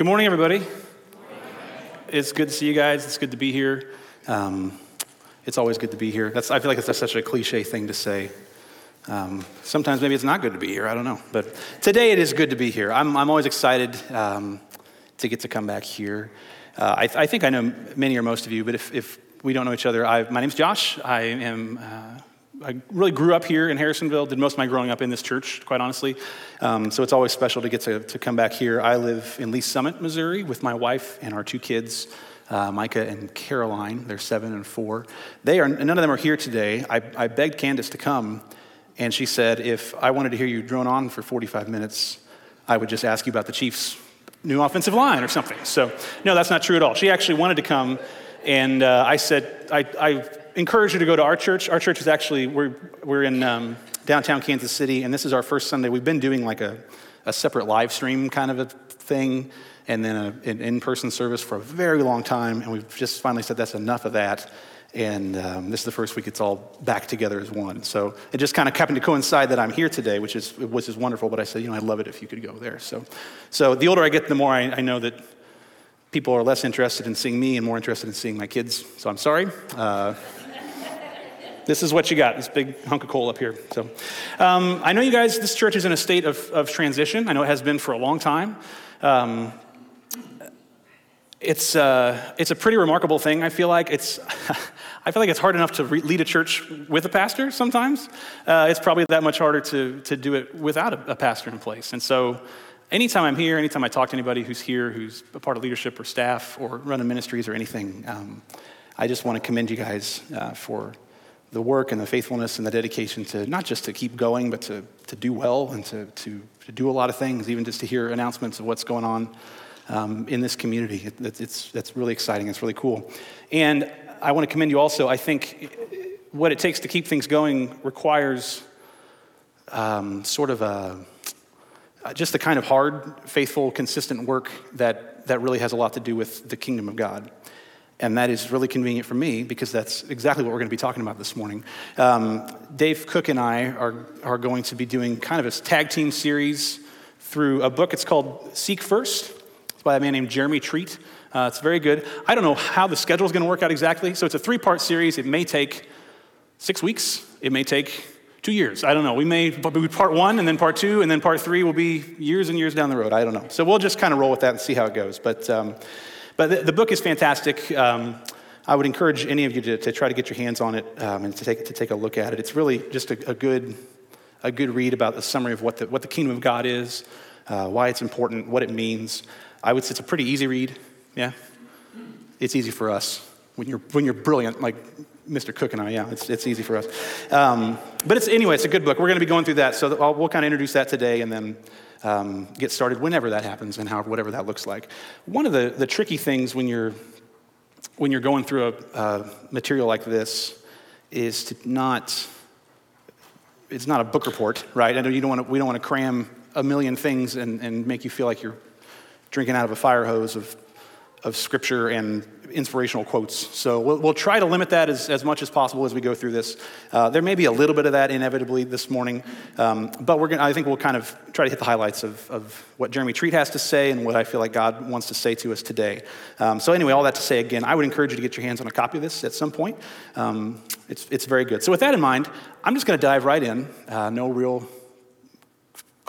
Good morning, everybody. It's good to see you guys. It's good to be here. Um, it's always good to be here. That's, I feel like it's such a cliche thing to say. Um, sometimes maybe it's not good to be here. I don't know. But today it is good to be here. I'm, I'm always excited um, to get to come back here. Uh, I, I, think I know many or most of you, but if, if we don't know each other, I, my name's Josh. I am. Uh, I really grew up here in Harrisonville, did most of my growing up in this church, quite honestly. Um, so it's always special to get to, to come back here. I live in Lee Summit, Missouri, with my wife and our two kids, uh, Micah and Caroline. They're seven and four. They are, none of them are here today. I, I begged Candace to come, and she said if I wanted to hear you drone on for 45 minutes, I would just ask you about the Chiefs' new offensive line or something. So, no, that's not true at all. She actually wanted to come, and uh, I said, I, I encourage you to go to our church. Our church is actually, we're, we're in um, downtown Kansas City, and this is our first Sunday. We've been doing like a, a separate live stream kind of a thing, and then a, an in person service for a very long time, and we've just finally said that's enough of that. And um, this is the first week it's all back together as one. So it just kind of happened to coincide that I'm here today, which is, which is wonderful. But I said, you know, I'd love it if you could go there. So, so the older I get, the more I, I know that people are less interested in seeing me and more interested in seeing my kids. So I'm sorry. Uh, this is what you got, this big hunk of coal up here. So um, I know you guys, this church is in a state of, of transition. I know it has been for a long time. Um, it's, uh, it's a pretty remarkable thing, I feel like. It's, I feel like it's hard enough to re- lead a church with a pastor sometimes. Uh, it's probably that much harder to, to do it without a, a pastor in place. And so anytime I'm here, anytime I talk to anybody who's here, who's a part of leadership or staff or running ministries or anything, um, I just want to commend you guys uh, for the work and the faithfulness and the dedication to not just to keep going, but to, to do well and to, to, to do a lot of things, even just to hear announcements of what's going on um, in this community. It, it, it's, it's really exciting. It's really cool. And I want to commend you also. I think what it takes to keep things going requires um, sort of a, just the kind of hard, faithful, consistent work that, that really has a lot to do with the kingdom of God. And that is really convenient for me because that's exactly what we're going to be talking about this morning. Um, Dave Cook and I are, are going to be doing kind of a tag team series through a book. It's called Seek First. It's by a man named Jeremy Treat. Uh, it's very good. I don't know how the schedule is going to work out exactly. So it's a three part series. It may take six weeks, it may take two years. I don't know. We may do part one and then part two, and then part three will be years and years down the road. I don't know. So we'll just kind of roll with that and see how it goes. But um, but the, the book is fantastic. Um, I would encourage any of you to, to, try to get your hands on it um, and to take, to take a look at it. It's really just a, a, good, a good read about the summary of what the, what the kingdom of God is, uh, why it's important, what it means. I would say it's a pretty easy read. Yeah? It's easy for us. When you're, when you're brilliant, like Mr. Cook and I, yeah, it's, it's easy for us. Um, but it's, anyway, it's a good book. We're going to be going through that. So I'll, we'll kind of introduce that today and then um, get started whenever that happens and however, whatever that looks like. One of the, the tricky things when you're, when you're going through a, material like this is to not, it's not a book report, right? I know you don't want to, we don't want to cram a million things and, and make you feel like you're drinking out of a fire hose of, of scripture and inspirational quotes. So we'll, we'll, try to limit that as, as much as possible as we go through this. Uh, there may be a little bit of that inevitably this morning, um, but we're gonna, I think we'll kind of try to hit the highlights of, of what Jeremy Treat has to say and what I feel like God wants to say to us today. Um, so anyway, all that to say again, I would encourage you to get your hands on a copy of this at some point. Um, it's, it's very good. So with that in mind, I'm just going to dive right in. Uh, no real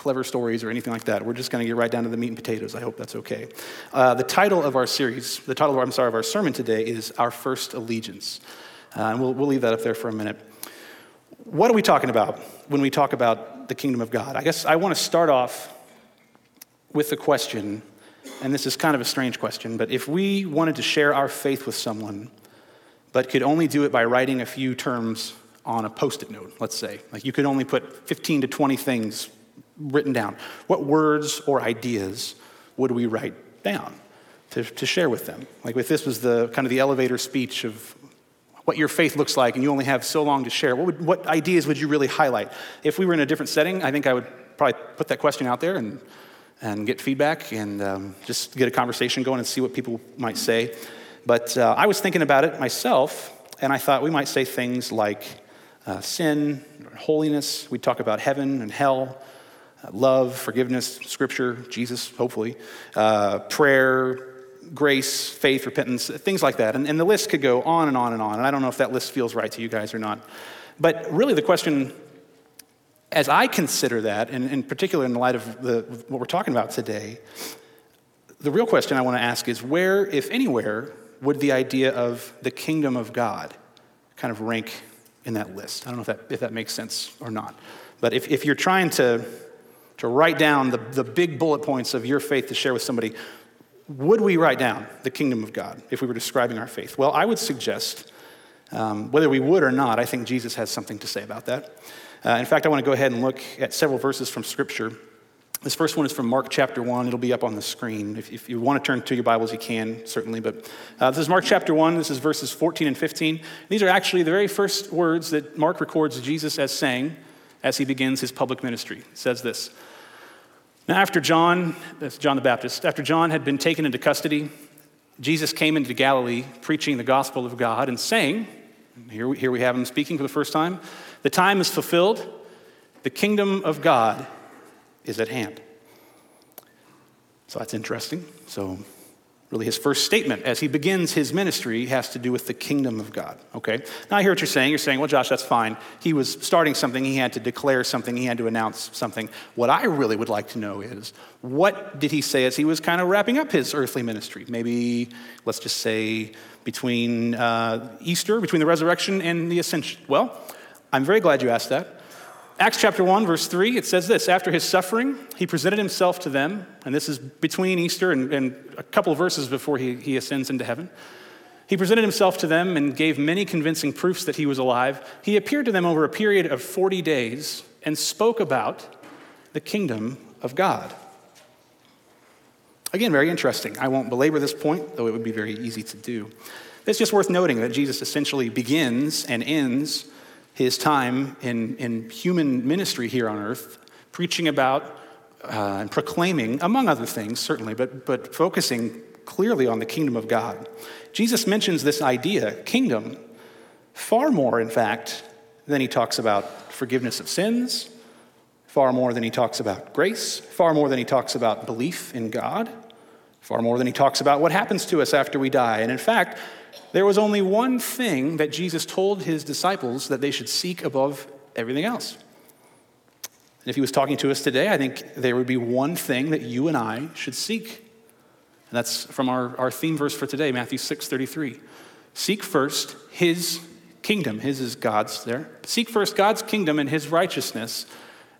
clever stories or anything like that. We're just going to get right down to the meat and potatoes. I hope that's okay. Uh, the title of our series, the title, of, I'm sorry, of our sermon today is Our First Allegiance. Uh, and we'll, we'll leave that up there for a minute. What are we talking about when we talk about the kingdom of God? I guess I want to start off with the question, and this is kind of a strange question, but if we wanted to share our faith with someone, but could only do it by writing a few terms on a post it note, let's say, like you could only put 15 to 20 things written down? What words or ideas would we write down to, to share with them? Like if this was the kind of the elevator speech of what your faith looks like and you only have so long to share, what, would, what ideas would you really highlight? If we were in a different setting, I think I would probably put that question out there and, and get feedback and um, just get a conversation going and see what people might say. But uh, I was thinking about it myself, and I thought we might say things like uh, sin, holiness. We'd talk about heaven and hell, love, forgiveness, scripture, Jesus, hopefully, uh, prayer, grace, faith, repentance, things like that. And, and the list could go on and on and on. And I don't know if that list feels right to you guys or not. But really, the question, as I consider that, and in particular in the light of the, what we're talking about today, the real question I want to ask is where, if anywhere, would the idea of the kingdom of God kind of rank in that list? I don't know if that, if that makes sense or not. But if, if you're trying to, to write down the, the big bullet points of your faith to share with somebody, would we write down the kingdom of God if we were describing our faith? Well, I would suggest, um, whether we would or not, I think Jesus has something to say about that. Uh, in fact, I want to go ahead and look at several verses from Scripture this first one is from Mark chapter 1. It'll be up on the screen. If, if you want to turn to your Bibles, you can, certainly. But uh, this is Mark chapter 1. This is verses 14 and 15. These are actually the very first words that Mark records Jesus as saying as he begins his public ministry. It says this Now, after John, that's John the Baptist, after John had been taken into custody, Jesus came into Galilee preaching the gospel of God and saying, here, here we have him speaking for the first time, the time is fulfilled, the kingdom of God is at hand. So that's interesting. So, really, his first statement as he begins his ministry has to do with the kingdom of God. Okay? Now, I hear what you're saying. You're saying, well, Josh, that's fine. He was starting something, he had to declare something, he had to announce something. What I really would like to know is what did he say as he was kind of wrapping up his earthly ministry? Maybe, let's just say, between uh, Easter, between the resurrection and the ascension. Well, I'm very glad you asked that Acts chapter 1, verse 3, it says this After his suffering, he presented himself to them, and this is between Easter and, and a couple verses before he, he ascends into heaven. He presented himself to them and gave many convincing proofs that he was alive. He appeared to them over a period of 40 days and spoke about the kingdom of God. Again, very interesting. I won't belabor this point, though it would be very easy to do. It's just worth noting that Jesus essentially begins and ends his time in, in human ministry here on earth, preaching about uh, and proclaiming, among other things, certainly, but, but focusing clearly on the kingdom of God. Jesus mentions this idea, kingdom, far more, in fact, than he talks about forgiveness of sins, far more than he talks about grace, far more than he talks about belief in God, far more than he talks about what happens to us after we die. And in fact, there was only one thing that Jesus told his disciples that they should seek above everything else. And if he was talking to us today, I think there would be one thing that you and I should seek. And that's from our, our theme verse for today, Matthew 6 33. Seek first his kingdom. His is God's there. Seek first God's kingdom and his righteousness,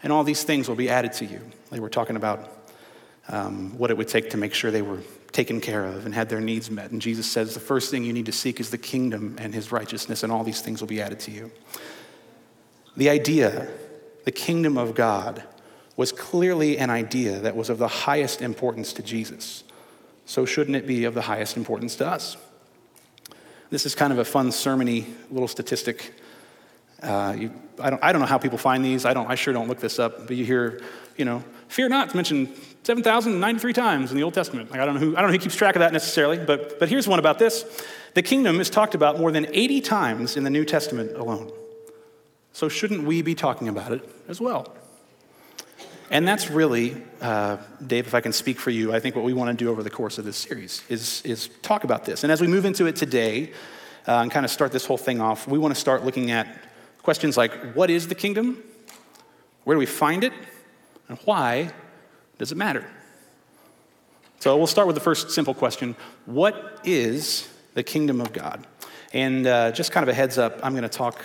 and all these things will be added to you. They were talking about um, what it would take to make sure they were taken care of and had their needs met. And Jesus says the first thing you need to seek is the kingdom and his righteousness, and all these things will be added to you. The idea, the kingdom of God, was clearly an idea that was of the highest importance to Jesus. So, shouldn't it be of the highest importance to us? This is kind of a fun sermony little statistic. Uh, you, I, don't, I don't know how people find these. I, don't, I sure don't look this up, but you hear, you know, fear not to mention 7,093 times in the Old Testament. Like, I, don't know who, I don't know who keeps track of that necessarily, but, but here's one about this. The kingdom is talked about more than 80 times in the New Testament alone. So shouldn't we be talking about it as well? And that's really, uh, Dave, if I can speak for you, I think what we want to do over the course of this series is, is talk about this. And as we move into it today uh, and kind of start this whole thing off, we want to start looking at questions like what is the kingdom? Where do we find it? And why does it matter? So we'll start with the first simple question What is the kingdom of God? And uh, just kind of a heads up, I'm going to talk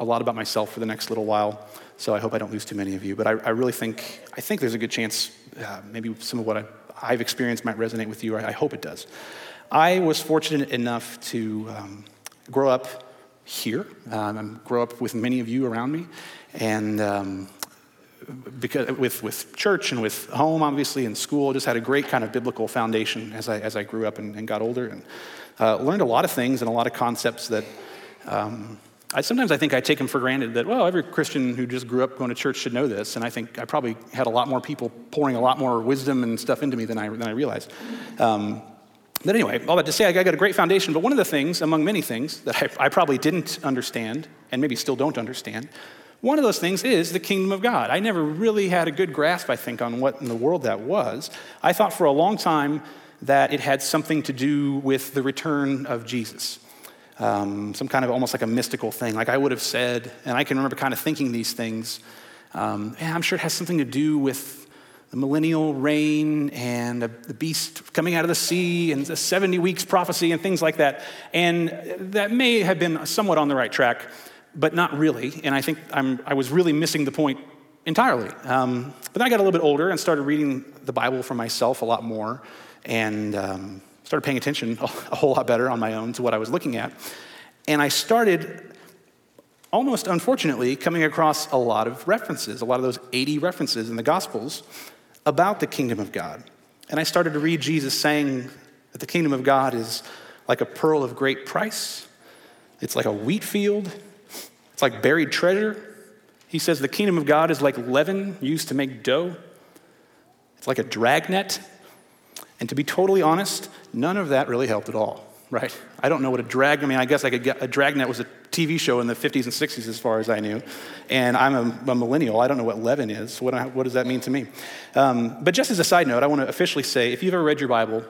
a lot about myself for the next little while, so I hope I don't lose too many of you. But I, I really think, I think there's a good chance uh, maybe some of what I, have experienced might resonate with you, I, I, hope it does. I was fortunate enough to um, grow up here, um, grow up with many of you around me, and um, because with, with church and with home, obviously, and school, just had a great kind of biblical foundation as I, as I grew up and, and got older, and uh, learned a lot of things and a lot of concepts that um, I sometimes I think I take them for granted that well, every Christian who just grew up going to church should know this, and I think I probably had a lot more people pouring a lot more wisdom and stuff into me than I than I realized. Um, but anyway, all that to say, I got a great foundation. But one of the things, among many things, that I, I probably didn't understand and maybe still don't understand One of those things is the kingdom of God. I never really had a good grasp, I think, on what in the world that was. I thought for a long time that it had something to do with the return of Jesus. Um, some kind of almost like a mystical thing. Like I would have said, and I can remember kind of thinking these things. Um, yeah, I'm sure it has something to do with the millennial reign and the beast coming out of the sea and the 70 weeks prophecy and things like that. And that may have been somewhat on the right track, but not really. And I think I'm, I was really missing the point entirely. Um, but then I got a little bit older and started reading the Bible for myself a lot more and um, started paying attention a whole lot better on my own to what I was looking at. And I started, almost unfortunately, coming across a lot of references, a lot of those 80 references in the Gospels about the kingdom of God. And I started to read Jesus saying that the kingdom of God is like a pearl of great price, it's like a wheat field, it's like buried treasure. He says the kingdom of God is like leaven used to make dough, it's like a dragnet. And to be totally honest, none of that really helped at all right? I don't know what a drag, I mean, I guess I could get, a dragnet was a TV show in the 50s and 60s as far as I knew. And I'm a, a millennial, I don't know what leaven is. What, what does that mean to me? Um, but just as a side note, I want to officially say if you've ever read your Bible,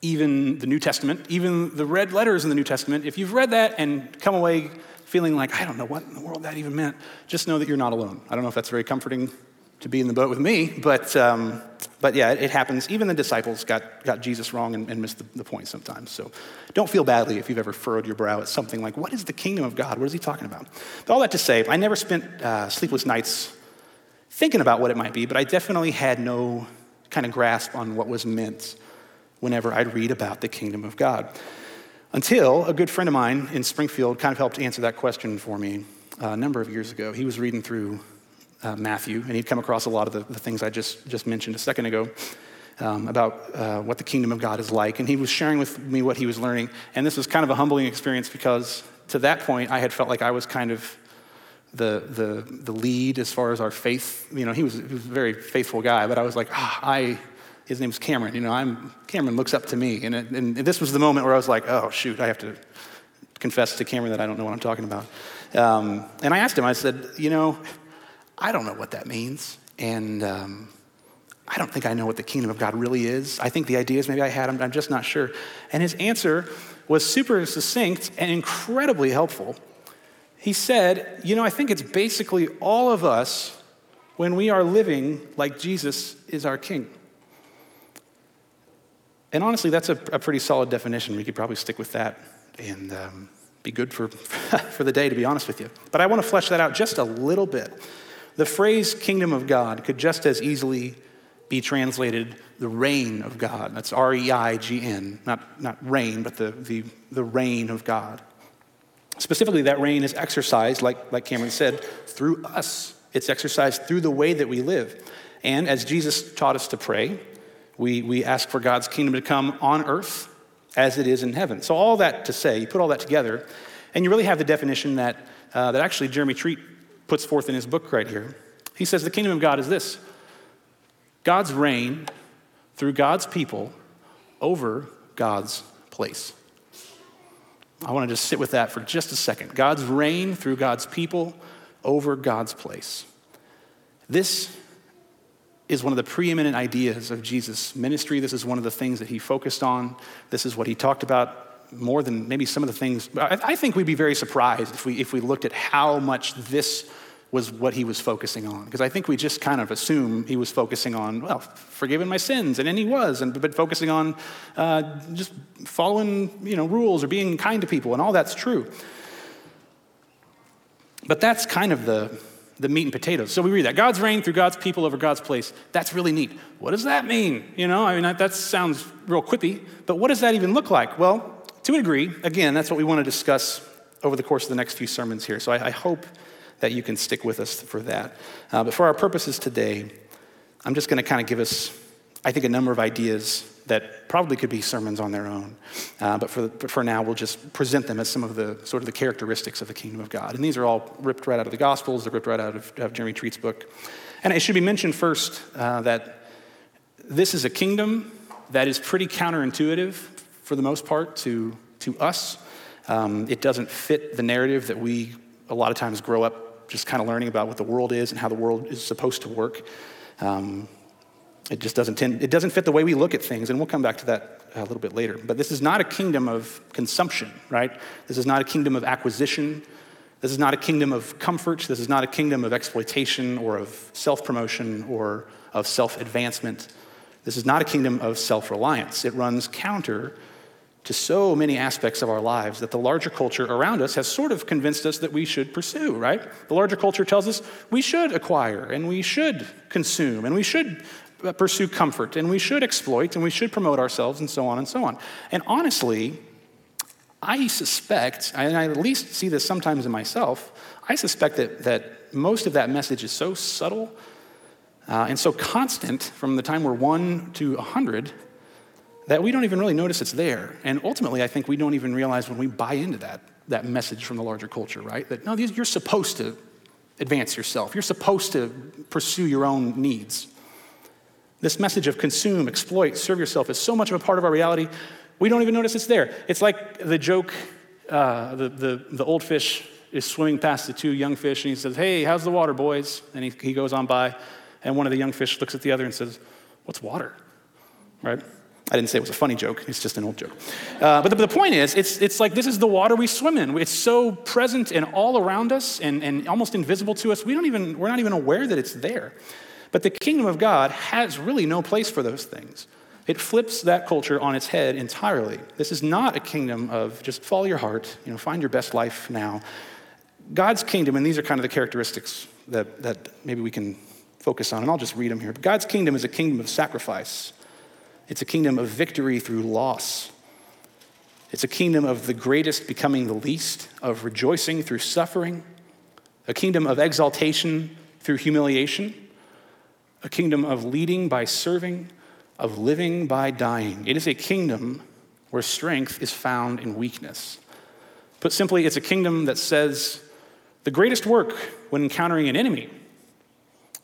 even the New Testament, even the red letters in the New Testament, if you've read that and come away feeling like, I don't know what in the world that even meant, just know that you're not alone. I don't know if that's very comforting to be in the boat with me, but, um, but yeah, it, it, happens. Even the disciples got, got Jesus wrong and, and missed the, the, point sometimes. So don't feel badly if you've ever furrowed your brow at something like, what is the kingdom of God? What is he talking about? But all that to say, I never spent uh, sleepless nights thinking about what it might be, but I definitely had no kind of grasp on what was meant whenever I'd read about the kingdom of God. Until a good friend of mine in Springfield kind of helped answer that question for me uh, a number of years ago. He was reading through uh, Matthew, and he'd come across a lot of the, the things I just, just mentioned a second ago um, about uh, what the kingdom of God is like. And he was sharing with me what he was learning. And this was kind of a humbling experience because to that point, I had felt like I was kind of the, the, the lead as far as our faith. You know, he was, he was a very faithful guy, but I was like, ah, I, his name's Cameron. You know, I'm, Cameron looks up to me. And, it, and this was the moment where I was like, oh, shoot, I have to confess to Cameron that I don't know what I'm talking about. Um, and I asked him, I said, you know, I don't know what that means. And um, I don't think I know what the kingdom of God really is. I think the ideas maybe I had, I'm, I'm just not sure. And his answer was super succinct and incredibly helpful. He said, You know, I think it's basically all of us when we are living like Jesus is our king. And honestly, that's a, a pretty solid definition. We could probably stick with that and um, be good for, for the day, to be honest with you. But I want to flesh that out just a little bit. The phrase kingdom of God could just as easily be translated the reign of God. That's R E I G N, not, not reign, but the, the, the reign of God. Specifically, that reign is exercised, like, like Cameron said, through us. It's exercised through the way that we live. And as Jesus taught us to pray, we, we ask for God's kingdom to come on earth as it is in heaven. So, all that to say, you put all that together, and you really have the definition that, uh, that actually Jeremy Treat puts forth in his book right here. He says the kingdom of God is this God's reign through God's people over God's place. I want to just sit with that for just a second. God's reign through God's people over God's place. This is one of the preeminent ideas of Jesus' ministry. This is one of the things that he focused on. This is what he talked about more than maybe some of the things. I, think we'd be very surprised if we, if we looked at how much this was what he was focusing on. Because I think we just kind of assume he was focusing on, well, forgiving my sins, and then he was, and, but focusing on uh, just following you know, rules or being kind to people, and all that's true. But that's kind of the, the meat and potatoes. So we read that God's reign through God's people over God's place. That's really neat. What does that mean? You know, I mean, that, sounds real quippy, but what does that even look like? Well, to a degree, again, that's what we want to discuss over the course of the next few sermons here. So I, I hope that you can stick with us for that. Uh, but for our purposes today, I'm just going to kind of give us, I think, a number of ideas that probably could be sermons on their own. Uh, but, for, but for now, we'll just present them as some of the sort of the characteristics of the kingdom of God. And these are all ripped right out of the Gospels, they're ripped right out of, of Jeremy Treat's book. And it should be mentioned first uh, that this is a kingdom that is pretty counterintuitive for the most part to, to us. Um, it doesn't fit the narrative that we a lot of times grow up just kind of learning about what the world is and how the world is supposed to work. Um, it just doesn't tend, it doesn't fit the way we look at things, and we'll come back to that a little bit later. But this is not a kingdom of consumption, right? This is not a kingdom of acquisition. This is not a kingdom of comfort. This is not a kingdom of exploitation or of self promotion or of self advancement. This is not a kingdom of self reliance. It runs counter to so many aspects of our lives that the larger culture around us has sort of convinced us that we should pursue, right? The larger culture tells us we should acquire and we should consume and we should uh, pursue comfort and we should exploit and we should promote ourselves and so on and so on. And honestly, I suspect, and I at least see this sometimes in myself, I suspect that, that most of that message is so subtle uh, and so constant from the time we're one to a hundred that we don't even really notice it's there. And ultimately, I think we don't even realize when we buy into that, that message from the larger culture, right? That no, you're supposed to advance yourself, you're supposed to pursue your own needs. This message of consume, exploit, serve yourself is so much of a part of our reality, we don't even notice it's there. It's like the joke uh, the, the, the old fish is swimming past the two young fish and he says, Hey, how's the water, boys? And he, he goes on by, and one of the young fish looks at the other and says, What's water? Right? I didn't say it was a funny joke, it's just an old joke. Uh, but, the, the, point is, it's, it's like this is the water we swim in. It's so present and all around us and, and almost invisible to us, we don't even, we're not even aware that it's there. But the kingdom of God has really no place for those things. It flips that culture on its head entirely. This is not a kingdom of just follow your heart, you know, find your best life now. God's kingdom, and these are kind of the characteristics that, that maybe we can focus on, and I'll just read them here. But God's kingdom is a kingdom of sacrifice, it's a kingdom of victory through loss. It's a kingdom of the greatest becoming the least, of rejoicing through suffering, a kingdom of exaltation through humiliation, a kingdom of leading by serving, of living by dying. It is a kingdom where strength is found in weakness. Put simply, it's a kingdom that says the greatest work when encountering an enemy,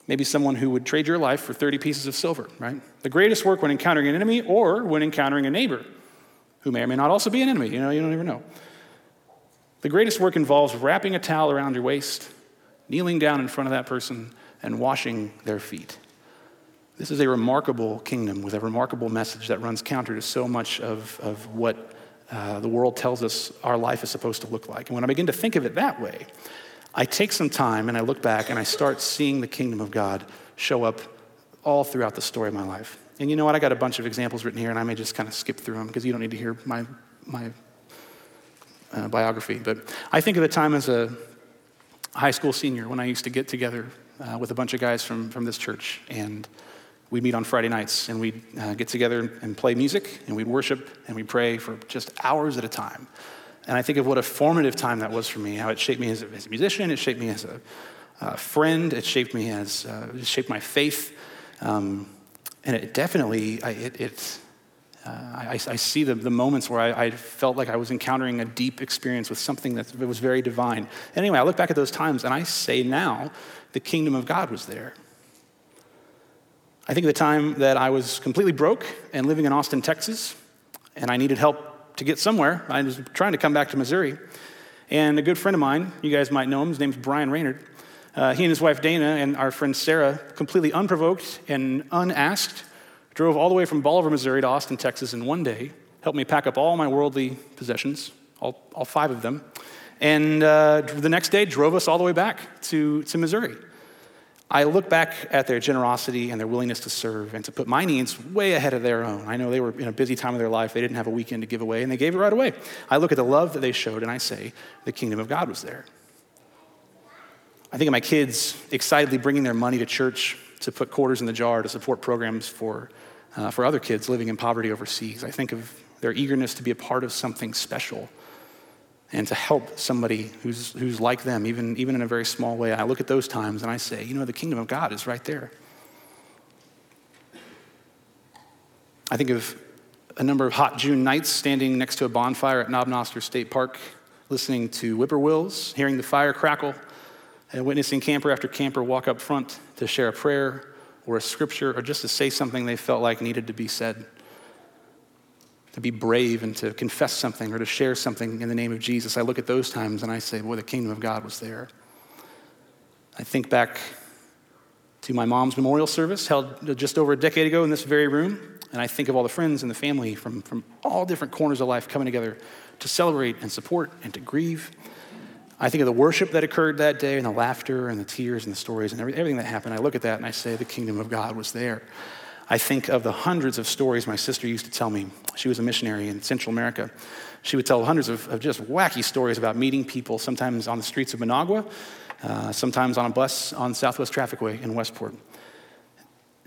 maybe someone who would trade your life for 30 pieces of silver, right? The greatest work when encountering an enemy or when encountering a neighbor who may or may not also be an enemy, you know, you don't ever know. The greatest work involves wrapping a towel around your waist, kneeling down in front of that person, and washing their feet. This is a remarkable kingdom with a remarkable message that runs counter to so much of, of what uh, the world tells us our life is supposed to look like. And when I begin to think of it that way, I take some time and I look back and I start seeing the kingdom of God show up all throughout the story of my life. And you know what? I got a bunch of examples written here, and I may just kind of skip through them because you don't need to hear my, my uh, biography. But I think of the time as a high school senior when I used to get together uh, with a bunch of guys from, from this church. And we'd meet on Friday nights and we'd uh, get together and play music and we'd worship and we'd pray for just hours at a time. And I think of what a formative time that was for me, how it shaped me as a, as a musician, it shaped me as a uh, friend, it shaped me as, uh, it shaped my faith. Um, and it definitely, I, it, it uh, I, I, see the, the moments where I, I, felt like I was encountering a deep experience with something that was very divine. Anyway, I look back at those times and I say now, the kingdom of God was there. I think of the time that I was completely broke and living in Austin, Texas, and I needed help to get somewhere. I was trying to come back to Missouri. And a good friend of mine, you guys might know him, his name's Brian Raynard. Uh, he and his wife Dana and our friend Sarah, completely unprovoked and unasked, drove all the way from Bolivar, Missouri to Austin, Texas in one day, helped me pack up all my worldly possessions, all, all five of them, and uh, the next day drove us all the way back to, to Missouri. I look back at their generosity and their willingness to serve and to put my needs way ahead of their own. I know they were in a busy time of their life. They didn't have a weekend to give away, and they gave it right away. I look at the love that they showed, and I say, the kingdom of God was there. I think of my kids excitedly bringing their money to church to put quarters in the jar to support programs for, uh, for other kids living in poverty overseas. I think of their eagerness to be a part of something special and to help somebody who's, who's like them, even, even in a very small way. I look at those times and I say, you know, the kingdom of God is right there. I think of a number of hot June nights standing next to a bonfire at Knob Noster State Park, listening to whippoorwills, hearing the fire crackle, and witnessing camper after camper walk up front to share a prayer or a scripture or just to say something they felt like needed to be said to be brave and to confess something or to share something in the name of Jesus, I look at those times and I say, boy, the kingdom of God was there. I think back to my mom's memorial service held just over a decade ago in this very room, and I think of all the friends and the family from, from all different corners of life coming together to celebrate and support and to grieve. I think of the worship that occurred that day and the laughter and the tears and the stories and everything that happened. I look at that and I say, the kingdom of God was there. I think of the hundreds of stories my sister used to tell me. She was a missionary in Central America. She would tell hundreds of, of just wacky stories about meeting people, sometimes on the streets of Managua, uh, sometimes on a bus on Southwest Trafficway in Westport.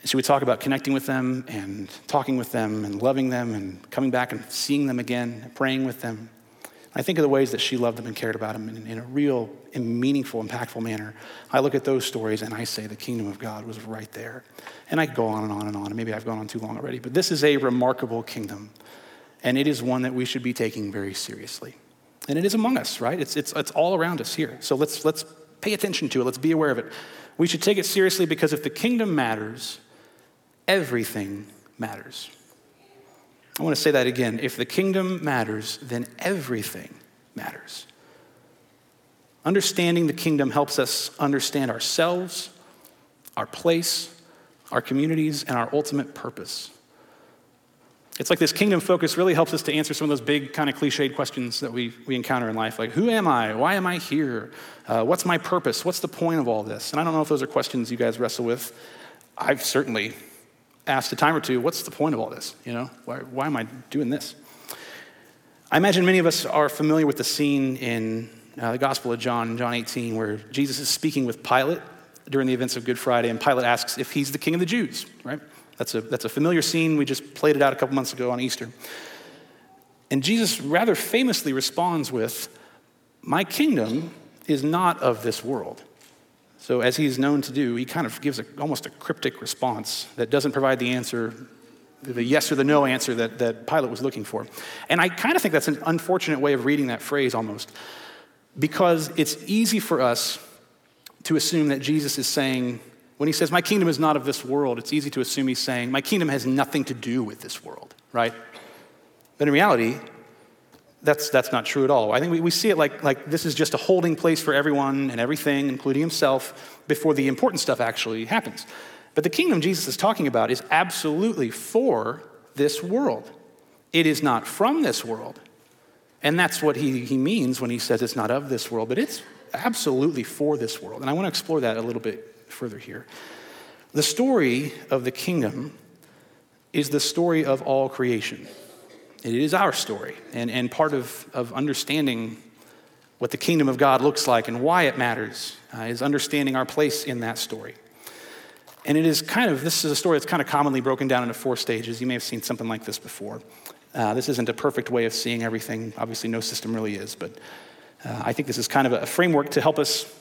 She would talk about connecting with them and talking with them and loving them and coming back and seeing them again, praying with them. I think of the ways that she loved them and cared about them in, in a real and meaningful, impactful manner. I look at those stories and I say the kingdom of God was right there. And I go on and on and on, and maybe I've gone on too long already, but this is a remarkable kingdom. And it is one that we should be taking very seriously. And it is among us, right? It's, it's, it's all around us here. So let's, let's pay attention to it. Let's be aware of it. We should take it seriously because if the kingdom matters, everything matters. I want to say that again. If the kingdom matters, then everything matters. Understanding the kingdom helps us understand ourselves, our place, our communities, and our ultimate purpose. It's like this kingdom focus really helps us to answer some of those big, kind of cliched questions that we, we encounter in life, like who am I? Why am I here? Uh, what's my purpose? What's the point of all this? And I don't know if those are questions you guys wrestle with. I've certainly asked a time or two, what's the point of all this? You know, why, why am I doing this? I imagine many of us are familiar with the scene in uh, the Gospel of John, John 18, where Jesus is speaking with Pilate during the events of Good Friday, and Pilate asks if he's the king of the Jews, right? That's a, that's a familiar scene. We just played it out a couple months ago on Easter. And Jesus rather famously responds with, My kingdom is not of this world. So, as he's known to do, he kind of gives a, almost a cryptic response that doesn't provide the answer, the yes or the no answer that, that Pilate was looking for. And I kind of think that's an unfortunate way of reading that phrase almost, because it's easy for us to assume that Jesus is saying, when he says, My kingdom is not of this world, it's easy to assume he's saying, My kingdom has nothing to do with this world, right? But in reality, that's, that's not true at all. I think we, we see it like, like this is just a holding place for everyone and everything, including himself, before the important stuff actually happens. But the kingdom Jesus is talking about is absolutely for this world. It is not from this world. And that's what he, he means when he says it's not of this world, but it's absolutely for this world. And I want to explore that a little bit further here. The story of the kingdom is the story of all creation. It is our story. And, and part of, of understanding what the kingdom of God looks like and why it matters uh, is understanding our place in that story. And it is kind of, this is a story that's kind of commonly broken down into four stages. You may have seen something like this before. Uh, this isn't a perfect way of seeing everything. Obviously, no system really is, but uh, I think this is kind of a framework to help us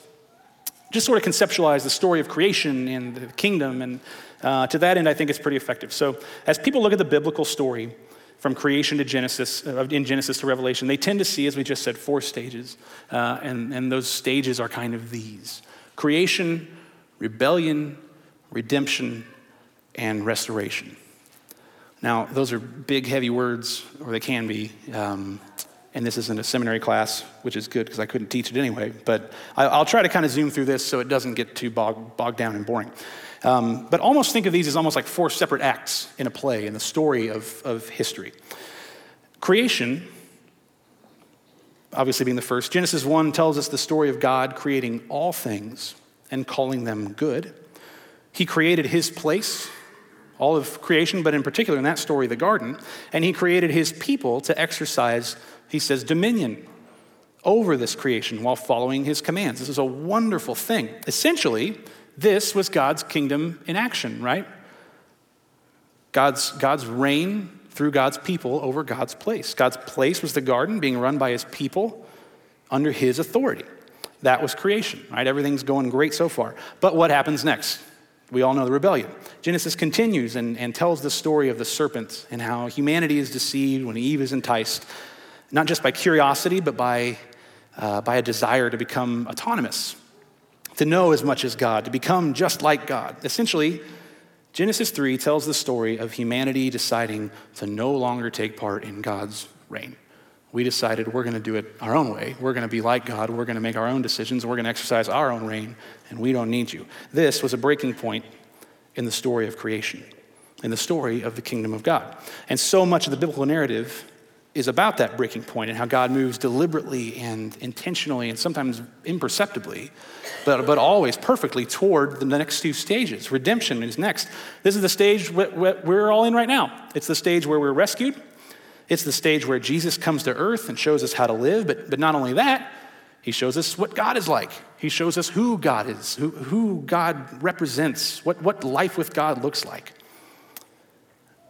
just sort of conceptualize the story of creation and the kingdom. And uh, to that end, I think it's pretty effective. So, as people look at the biblical story, from creation to Genesis, uh, in Genesis to Revelation, they tend to see, as we just said, four stages. Uh, and, and those stages are kind of these creation, rebellion, redemption, and restoration. Now, those are big, heavy words, or they can be. Um, and this isn't a seminary class, which is good because I couldn't teach it anyway. But I, will try to kind of zoom through this so it doesn't get too bog, bogged down and boring. Um, but almost think of these as almost like four separate acts in a play in the story of, of history. Creation, obviously being the first, Genesis 1 tells us the story of God creating all things and calling them good. He created his place, all of creation, but in particular in that story, the garden, and he created his people to exercise, he says, dominion over this creation while following his commands. This is a wonderful thing. Essentially, this was God's kingdom in action, right? God's, God's reign through God's people over God's place. God's place was the garden being run by his people under his authority. That was creation, right? Everything's going great so far. But what happens next? We all know the rebellion. Genesis continues and, and tells the story of the serpent and how humanity is deceived when Eve is enticed, not just by curiosity, but by, uh, by a desire to become autonomous, to know as much as God, to become just like God. Essentially, Genesis 3 tells the story of humanity deciding to no longer take part in God's reign. we decided we're going to do it our own way. We're going to be like God. We're going to make our own decisions. We're going to exercise our own reign, and we don't need you. This was a breaking point in the story of creation, in the story of the kingdom of God. And so much of the biblical narrative is about that breaking point and how God moves deliberately and intentionally and sometimes imperceptibly, but, but always perfectly toward the next two stages. Redemption is next. This is the stage we're all in right now. It's the stage where we're rescued it's the stage where Jesus comes to earth and shows us how to live, but, but not only that, he shows us what God is like. He shows us who God is, who, who God represents, what, what life with God looks like.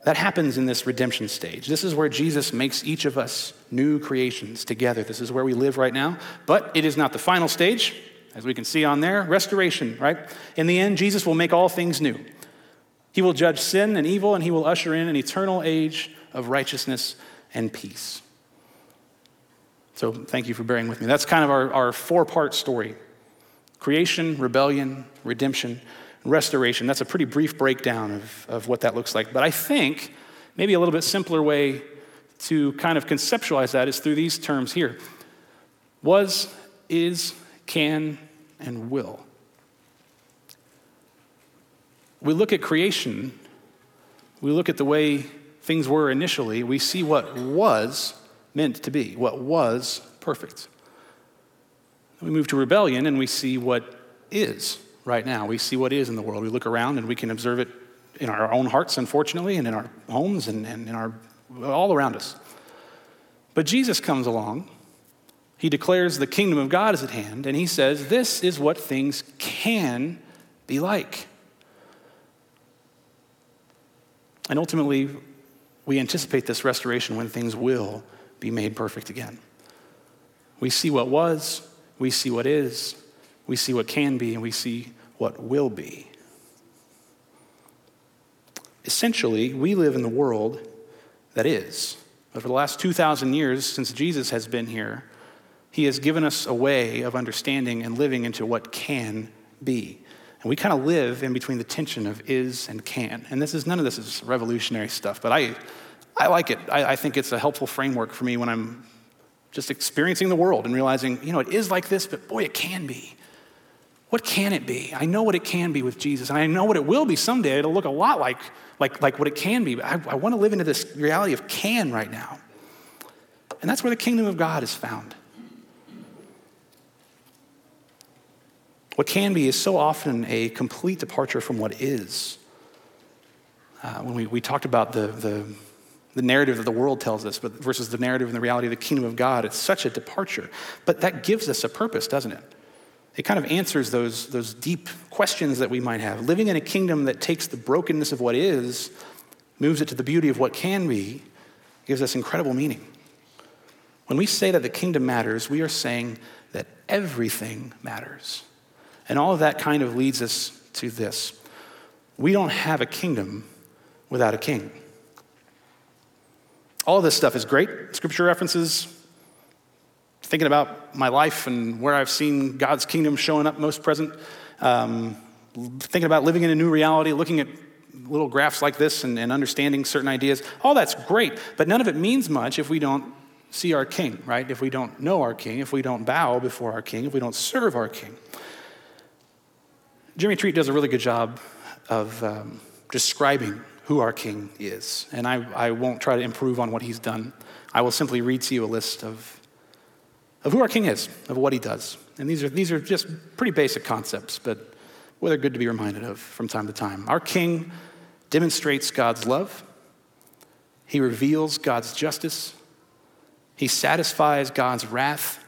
That happens in this redemption stage. This is where Jesus makes each of us new creations together. This is where we live right now. But it is not the final stage, as we can see on there restoration, right? In the end, Jesus will make all things new. He will judge sin and evil, and he will usher in an eternal age of righteousness and peace. So, thank you for bearing with me. That's kind of our, our four part story creation, rebellion, redemption, restoration. That's a pretty brief breakdown of, of what that looks like. But I think maybe a little bit simpler way to kind of conceptualize that is through these terms here was, is, can, and will. We look at creation, we look at the way things were initially, we see what was meant to be, what was perfect. We move to rebellion and we see what is right now. We see what is in the world. We look around and we can observe it in our own hearts, unfortunately, and in our homes and, and in our all around us. But Jesus comes along. He declares the kingdom of God is at hand, and he says, This is what things can be like. And ultimately, we anticipate this restoration when things will be made perfect again. We see what was, we see what is, we see what can be, and we see what will be. Essentially, we live in the world that is. But for the last 2,000 years, since Jesus has been here, he has given us a way of understanding and living into what can be. And we kind of live in between the tension of is and can. And this is none of this is revolutionary stuff, but I, I like it. I, I think it's a helpful framework for me when I'm just experiencing the world and realizing, you know, it is like this, but boy, it can be. What can it be? I know what it can be with Jesus, and I know what it will be someday. It'll look a lot like, like, like what it can be. But I, I want to live into this reality of can right now. And that's where the kingdom of God is found. What can be is so often a complete departure from what is. Uh, when we, we talked about the, the, the narrative that the world tells us but versus the narrative and the reality of the kingdom of God, it's such a departure. But that gives us a purpose, doesn't it? It kind of answers those, those deep questions that we might have. Living in a kingdom that takes the brokenness of what is, moves it to the beauty of what can be, gives us incredible meaning. When we say that the kingdom matters, we are saying that everything matters. And all of that kind of leads us to this we don't have a kingdom without a king. All this stuff is great. Scripture references, thinking about my life and where I've seen God's kingdom showing up most present, um, thinking about living in a new reality, looking at little graphs like this and, and understanding certain ideas. All that's great, but none of it means much if we don't see our king, right? If we don't know our king, if we don't bow before our king, if we don't serve our king. Jeremy Treat does a really good job of um, describing who our king is. And I, I won't try to improve on what he's done. I will simply read to you a list of, of who our king is, of what he does. And these are, these are just pretty basic concepts, but well, they're good to be reminded of from time to time. Our king demonstrates God's love, he reveals God's justice, he satisfies God's wrath,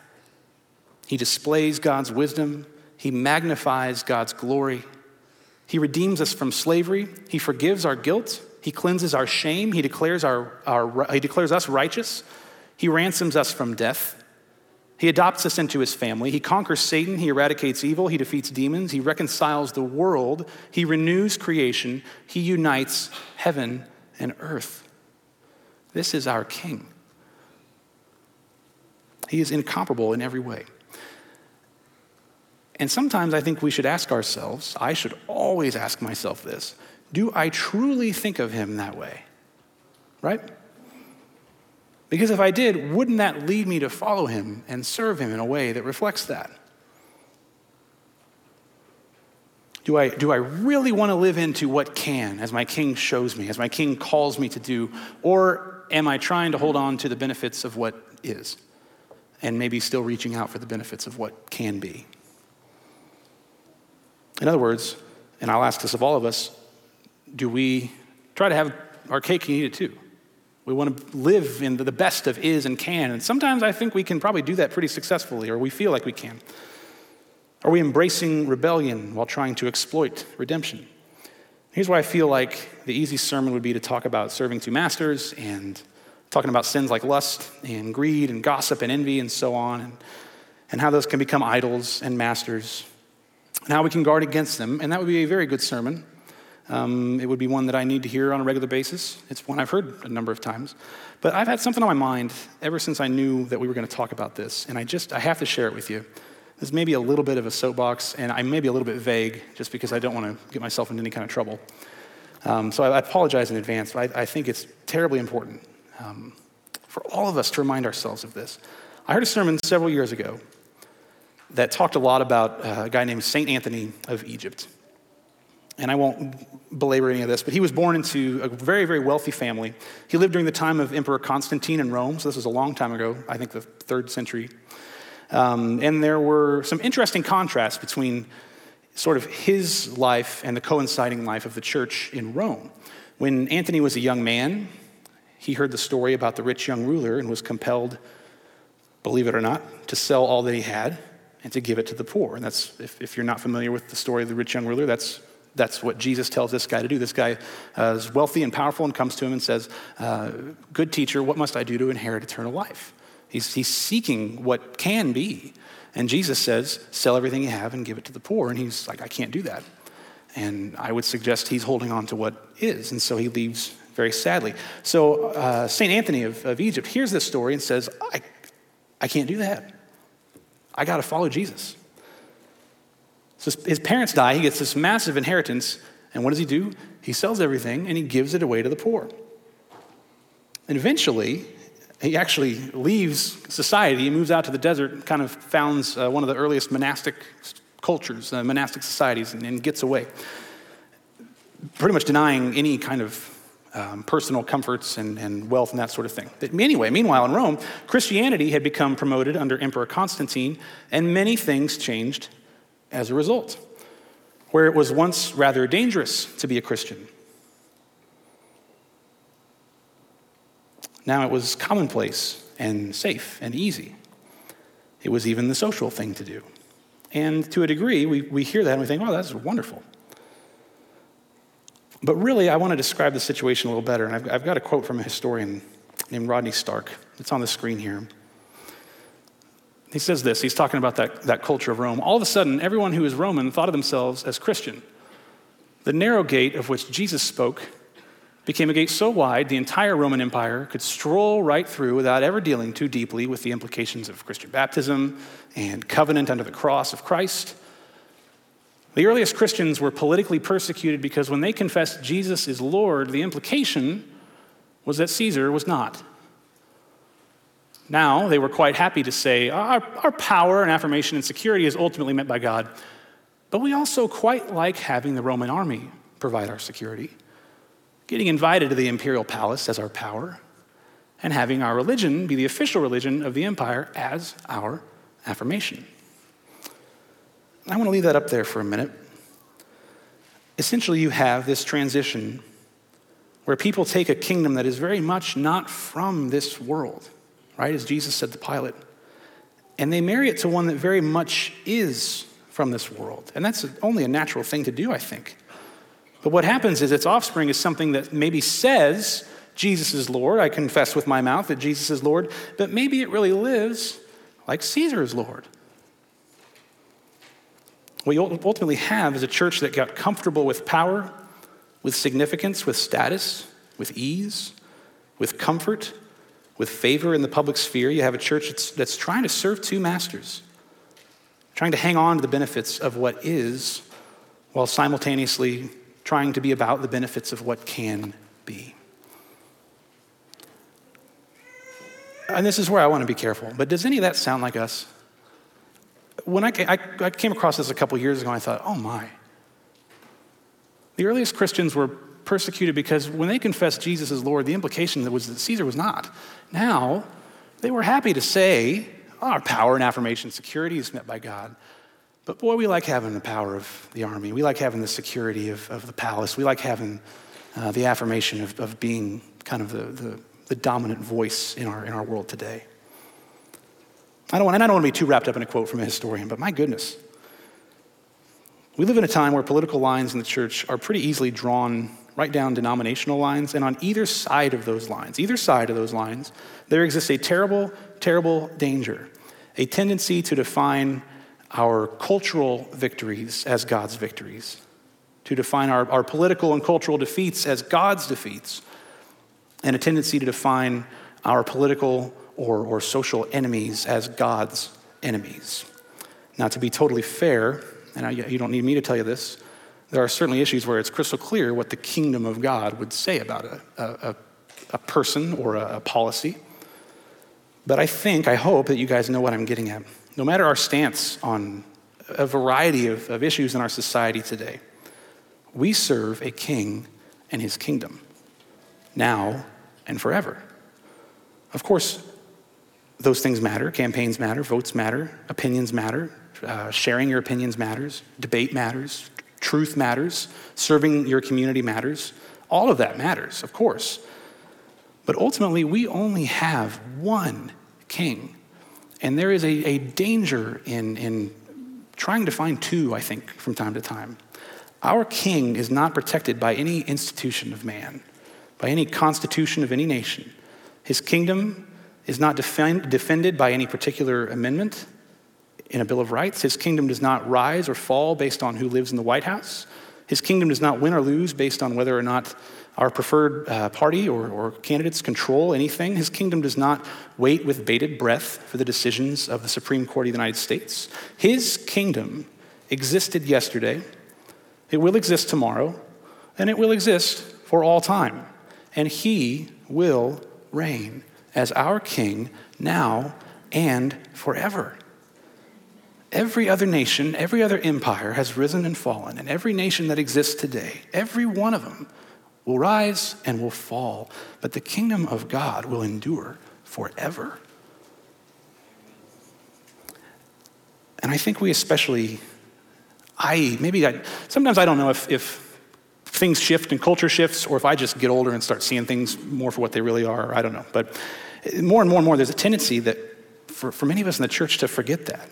he displays God's wisdom, he magnifies God's glory. He redeems us from slavery. He forgives our guilt. He cleanses our shame. He declares, our, our, he declares us righteous. He ransoms us from death. He adopts us into his family. He conquers Satan. He eradicates evil. He defeats demons. He reconciles the world. He renews creation. He unites heaven and earth. This is our King. He is incomparable in every way. And sometimes I think we should ask ourselves, I should always ask myself this do I truly think of him that way? Right? Because if I did, wouldn't that lead me to follow him and serve him in a way that reflects that? Do I, do I really want to live into what can, as my king shows me, as my king calls me to do? Or am I trying to hold on to the benefits of what is and maybe still reaching out for the benefits of what can be? In other words, and I'll ask this of all of us do we try to have our cake and eat it too? We want to live in the best of is and can. And sometimes I think we can probably do that pretty successfully, or we feel like we can. Are we embracing rebellion while trying to exploit redemption? Here's why I feel like the easy sermon would be to talk about serving two masters and talking about sins like lust and greed and gossip and envy and so on, and, and how those can become idols and masters, and how we can guard against them. And that would be a very good sermon. Um, it would be one that I need to hear on a regular basis. It's one I've heard a number of times. But I've had something on my mind ever since I knew that we were going to talk about this, and I just I have to share it with you. This may be a little bit of a soapbox, and I may be a little bit vague just because I don't want to get myself into any kind of trouble. Um, so I, I, apologize in advance, but I, I think it's terribly important um, for all of us to remind ourselves of this. I heard a sermon several years ago that talked a lot about uh, a guy named St. Anthony of Egypt. And I won't belabor any of this, but he was born into a very, very wealthy family. He lived during the time of Emperor Constantine in Rome, so this was a long time ago, I think the third century um, and there were some interesting contrasts between sort of his life and the coinciding life of the church in Rome. When Anthony was a young man, he heard the story about the rich young ruler and was compelled, believe it or not, to sell all that he had and to give it to the poor. And that's, if, if you're not familiar with the story of the rich young ruler, that's, that's what Jesus tells this guy to do. This guy uh, is wealthy and powerful and comes to him and says, uh, Good teacher, what must I do to inherit eternal life? He's, he's seeking what can be. And Jesus says, sell everything you have and give it to the poor. And he's like, I can't do that. And I would suggest he's holding on to what is. And so he leaves very sadly. So uh, St. Anthony of, of Egypt hears this story and says, I, I can't do that. I got to follow Jesus. So his parents die. He gets this massive inheritance. And what does he do? He sells everything and he gives it away to the poor. And eventually, he actually leaves society, he moves out to the desert, kind of founds uh, one of the earliest monastic cultures, uh, monastic societies, and, and, gets away. Pretty much denying any kind of um, personal comforts and, and, wealth and that sort of thing. But anyway, meanwhile, in Rome, Christianity had become promoted under Emperor Constantine, and many things changed as a result. Where it was once rather dangerous to be a Christian, Now it was commonplace and safe and easy. It was even the social thing to do. And to a degree, we, we hear that and we think, oh, that's wonderful. But really, I want to describe the situation a little better. And I've, I've got a quote from a historian named Rodney Stark. It's on the screen here. He says this he's talking about that, that culture of Rome. All of a sudden, everyone who is Roman thought of themselves as Christian. The narrow gate of which Jesus spoke became a gate so wide the entire Roman Empire could stroll right through without ever dealing too deeply with the implications of Christian baptism and covenant under the cross of Christ. The earliest Christians were politically persecuted because when they confessed Jesus is Lord, the implication was that Caesar was not. Now they were quite happy to say, our, our power and affirmation and security is ultimately meant by God, but we also quite like having the Roman army provide our security getting invited to the imperial palace as our power, and having our religion be the official religion of the empire as our affirmation. I want to leave that up there for a minute. Essentially, you have this transition where people take a kingdom that is very much not from this world, right? As Jesus said to Pilate, and they marry it to one that very much is from this world. And that's only a natural thing to do, I think. But what happens is its offspring is something that maybe says Jesus is Lord. I confess with my mouth that Jesus is Lord, but maybe it really lives like Caesar is Lord. What you ultimately have is a church that got comfortable with power, with significance, with status, with ease, with comfort, with favor in the public sphere. You have a church that's, that's trying to serve two masters, trying to hang on to the benefits of what is while simultaneously trying to be about the benefits of what can be. and this is where I want to be careful, but does any of that sound like us? When I, I, I came across this a couple years ago, I thought, oh my. The earliest Christians were persecuted because when they confessed Jesus as Lord, the implication was that Caesar was not. Now, they were happy to say, oh, our power and affirmation security is met by God. But boy, we like having the power of the army. We like having the security of, of the palace. We like having uh, the affirmation of, of being kind of the, the, the dominant voice in our, in our world today. I don't, want, I don't want to be too wrapped up in a quote from a historian, but my goodness. We live in a time where political lines in the church are pretty easily drawn right down denominational lines, and on either side of those lines, either side of those lines, there exists a terrible, terrible danger, a tendency to define our cultural victories as God's victories, to define our, our political and cultural defeats as God's defeats, and a tendency to define our political or, or social enemies as God's enemies. Now, to be totally fair, and I, you don't need me to tell you this, there are certainly issues where it's crystal clear what the kingdom of God would say about a, a, a person or a, a policy. But I think, I hope that you guys know what I'm getting at. No matter our stance on a variety of, of issues in our society today, we serve a king and his kingdom, now and forever. Of course, those things matter. Campaigns matter, votes matter, opinions matter, uh, sharing your opinions matters, debate matters, Truth matters, serving your community matters. All of that matters, of course. But ultimately, we only have one king. And there is a, a danger in, in trying to find two, I think, from time to time. Our king is not protected by any institution of man, by any constitution of any nation. His kingdom is not defend, defended by any particular amendment in a Bill of Rights. His kingdom does not rise or fall based on who lives in the White House. His kingdom does not win or lose based on whether or not our preferred uh, party or, or candidates control anything. His kingdom does not wait with bated breath for the decisions of the Supreme Court of the United States. His kingdom existed yesterday, it will exist tomorrow, and it will exist for all time. And he will reign as our king now and forever. Every other nation, every other empire has risen and fallen, and every nation that exists today, every one of them will rise and will fall, but the kingdom of God will endure forever. And I think we especially, I, maybe I, sometimes I don't know if, if things shift and culture shifts, or if I just get older and start seeing things more for what they really are, I don't know. But more and more and more, there's a tendency that for, for many of us in the church to forget that.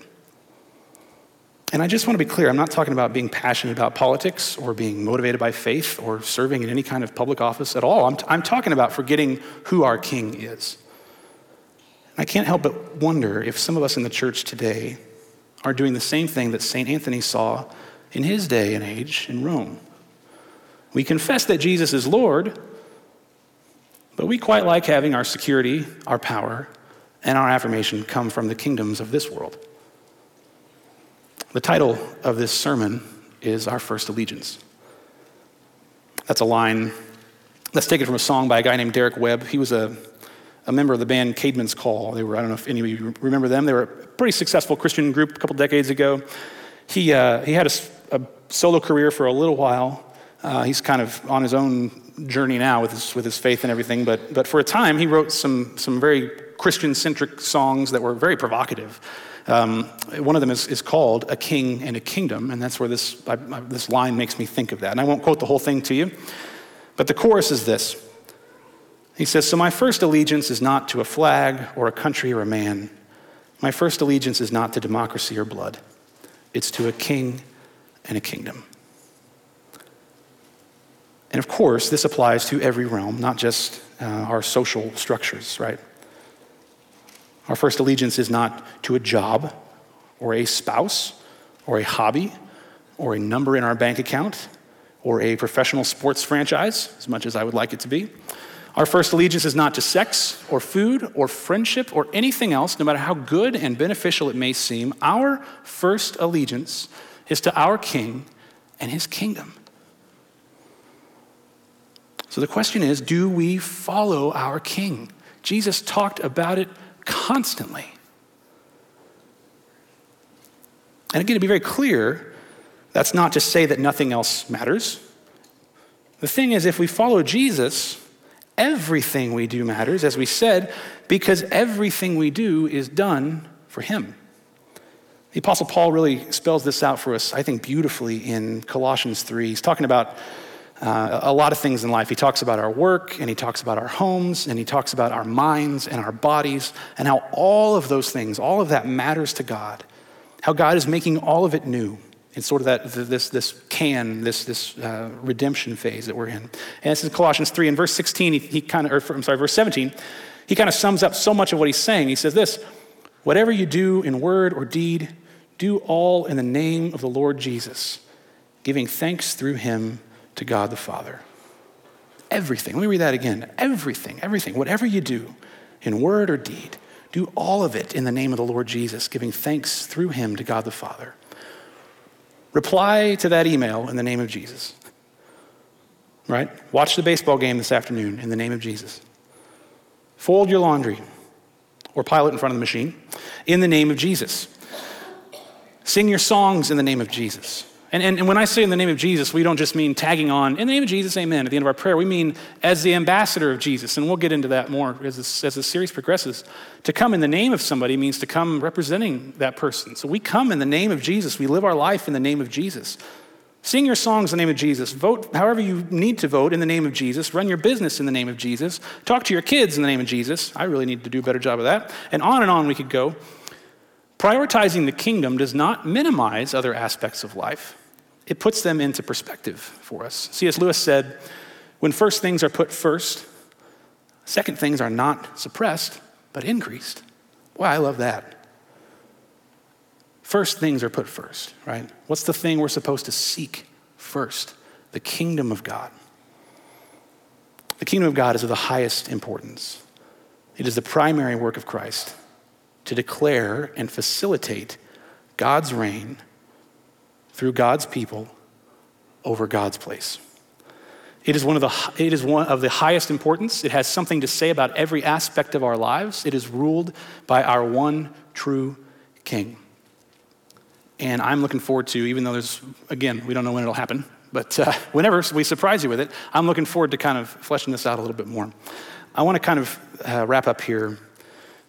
And I just want to be clear I'm not talking about being passionate about politics or being motivated by faith or serving in any kind of public office at all. I'm, t- I'm talking about forgetting who our king is. I can't help but wonder if some of us in the church today are doing the same thing that St. Anthony saw in his day and age in Rome. We confess that Jesus is Lord, but we quite like having our security, our power, and our affirmation come from the kingdoms of this world. The title of this sermon is Our First Allegiance. That's a line that's taken from a song by a guy named Derek Webb. He was a, a member of the band Caedmon's Call. They were, I don't know if any of you remember them. They were a pretty successful Christian group a couple decades ago. He, uh, he had a, a, solo career for a little while. Uh, he's kind of on his own journey now with his, with his faith and everything, but, but for a time he wrote some, some very Christian centric songs that were very provocative. Um, one of them is, is called A King and a Kingdom, and that's where this, I, I, this line makes me think of that. And I won't quote the whole thing to you, but the chorus is this He says, So my first allegiance is not to a flag or a country or a man. My first allegiance is not to democracy or blood, it's to a king and a kingdom. And of course, this applies to every realm, not just uh, our social structures, right? Our first allegiance is not to a job or a spouse or a hobby or a number in our bank account or a professional sports franchise, as much as I would like it to be. Our first allegiance is not to sex or food or friendship or anything else, no matter how good and beneficial it may seem. Our first allegiance is to our King and his kingdom. So the question is do we follow our King? Jesus talked about it constantly. And again, to be very clear, that's not to say that nothing else matters. The thing is, if we follow Jesus, everything we do matters, as we said, because everything we do is done for Him. The Apostle Paul really spells this out for us, I think, beautifully in Colossians 3. He's talking about uh, a lot of things in life. He talks about our work, and he talks about our homes, and he talks about our minds and our bodies, and how all of those things, all of that matters to God. How God is making all of it new in sort of that this this can this this uh, redemption phase that we're in. And this is Colossians three and verse sixteen. He, he kind of, or I'm sorry, verse seventeen. He kind of sums up so much of what he's saying. He says this: "Whatever you do in word or deed, do all in the name of the Lord Jesus, giving thanks through him to God the Father. Everything, let me read that again. Everything, everything, whatever you do in word or deed, do all of it in the name of the Lord Jesus, giving thanks through him to God the Father. Reply to that email in the name of Jesus. Right? Watch the baseball game this afternoon in the name of Jesus. Fold your laundry or pile it in front of the machine in the name of Jesus. Sing your songs in the name of Jesus. And, and, and, when I say in the name of Jesus, we don't just mean tagging on, in the name of Jesus, amen, at the end of our prayer. We mean as the ambassador of Jesus. And we'll get into that more as this, as the series progresses. To come in the name of somebody means to come representing that person. So we come in the name of Jesus. We live our life in the name of Jesus. Sing your songs in the name of Jesus. Vote however you need to vote in the name of Jesus. Run your business in the name of Jesus. Talk to your kids in the name of Jesus. I really need to do a better job of that. And on and on we could go. Prioritizing the kingdom does not minimize other aspects of life, it puts them into perspective for us. C.S. Lewis said, When first things are put first, second things are not suppressed, but increased. Wow, I love that. First things are put first, right? What's the thing we're supposed to seek first? The kingdom of God. The kingdom of God is of the highest importance. It is the primary work of Christ to declare and facilitate God's reign through God's people over God's place. It is, one of the, it is one of the highest importance. It has something to say about every aspect of our lives. It is ruled by our one true King. And I'm looking forward to, even though there's, again, we don't know when it'll happen, but uh, whenever we surprise you with it, I'm looking forward to kind of fleshing this out a little bit more. I want to kind of uh, wrap up here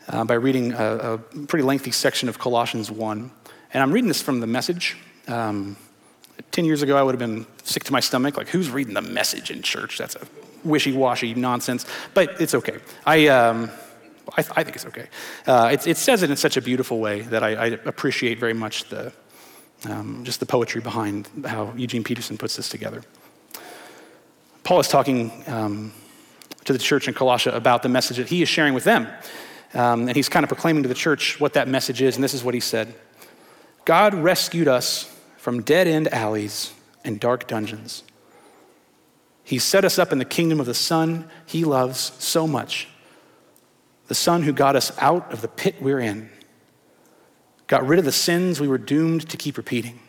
uh, by reading a, a, pretty lengthy section of Colossians 1. And I'm reading this from the message. Um, 10 years ago, I would have been sick to my stomach. Like, who's reading the message in church? That's a wishy washy nonsense. But it's okay. I, um, I, I, think it's okay. Uh, it, it, says it in such a beautiful way that I, I appreciate very much the, um, just the poetry behind how Eugene Peterson puts this together. Paul is talking um, to the church in Colossia about the message that he is sharing with them. Um, and he's kind of proclaiming to the church what that message is, and this is what he said God rescued us from dead end alleys and dark dungeons. He set us up in the kingdom of the Son he loves so much, the Son who got us out of the pit we're in, got rid of the sins we were doomed to keep repeating.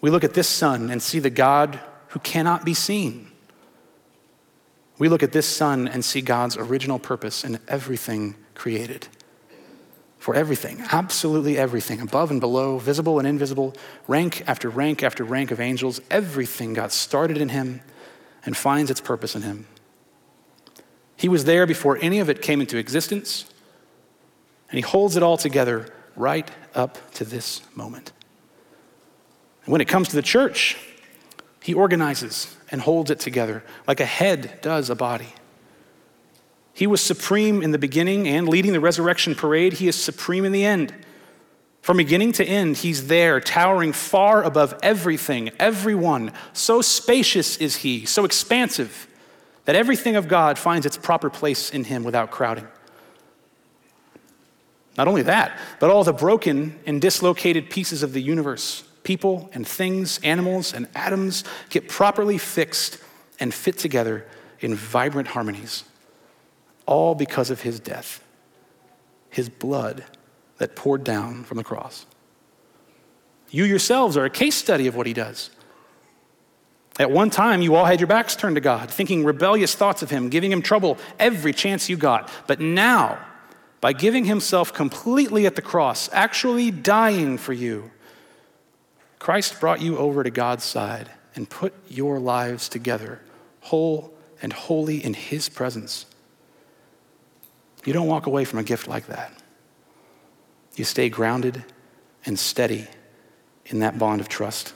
We look at this Son and see the God who cannot be seen we look at this Son and see God's original purpose in everything created. For everything, absolutely everything, above and below, visible and invisible, rank after rank after rank of angels, everything got started in Him and finds its purpose in Him. He was there before any of it came into existence, and He holds it all together right up to this moment. And when it comes to the church, He organizes and holds it together like a head does a body. He was supreme in the beginning and leading the resurrection parade. He is supreme in the end. From beginning to end, he's there, towering far above everything, everyone. So spacious is he, so expansive, that everything of God finds its proper place in him without crowding. Not only that, but all the broken and dislocated pieces of the universe people and things, animals and atoms get properly fixed and fit together in vibrant harmonies, all because of his death, his blood that poured down from the cross. You yourselves are a case study of what he does. At one time, you all had your backs turned to God, thinking rebellious thoughts of Him, giving Him trouble every chance you got. But now, by giving Himself completely at the cross, actually dying for you, Christ brought you over to God's side and put your lives together, whole and holy in His presence. You don't walk away from a gift like that. You stay grounded and steady in that bond of trust,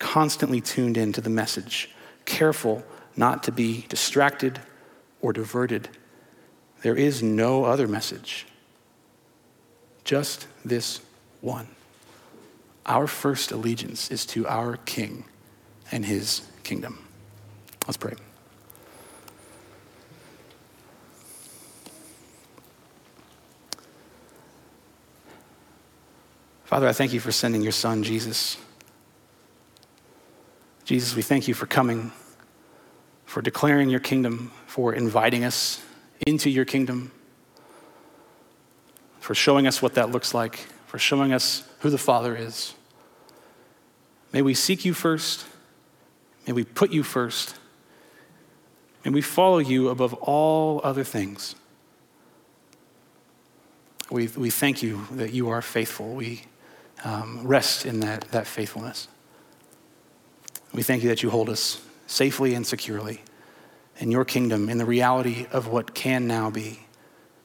constantly tuned in to the message, careful not to be distracted or diverted. There is no other message, just this one. Our first allegiance is to our King and his kingdom. Let's pray. Father, I thank you for sending your son, Jesus. Jesus, we thank you for coming, for declaring your kingdom, for inviting us into your kingdom, for showing us what that looks like, for showing us who the Father is. May we seek you first. May we put you first. May we follow you above all other things. We, we thank you that you are faithful. We um, rest in that, that faithfulness. We thank you that you hold us safely and securely in your kingdom, in the reality of what can now be.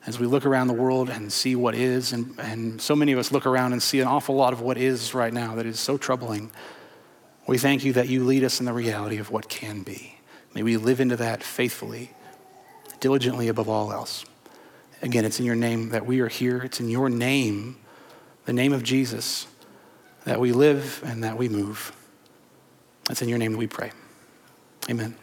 As we look around the world and see what is, and, and so many of us look around and see an awful lot of what is right now that is so troubling, we thank you that you lead us in the reality of what can be. May we live into that faithfully, diligently above all else. Again, it's in your name that we are here. It's in your name the name of Jesus, that we live and that we move. That's in your name that we pray. Amen.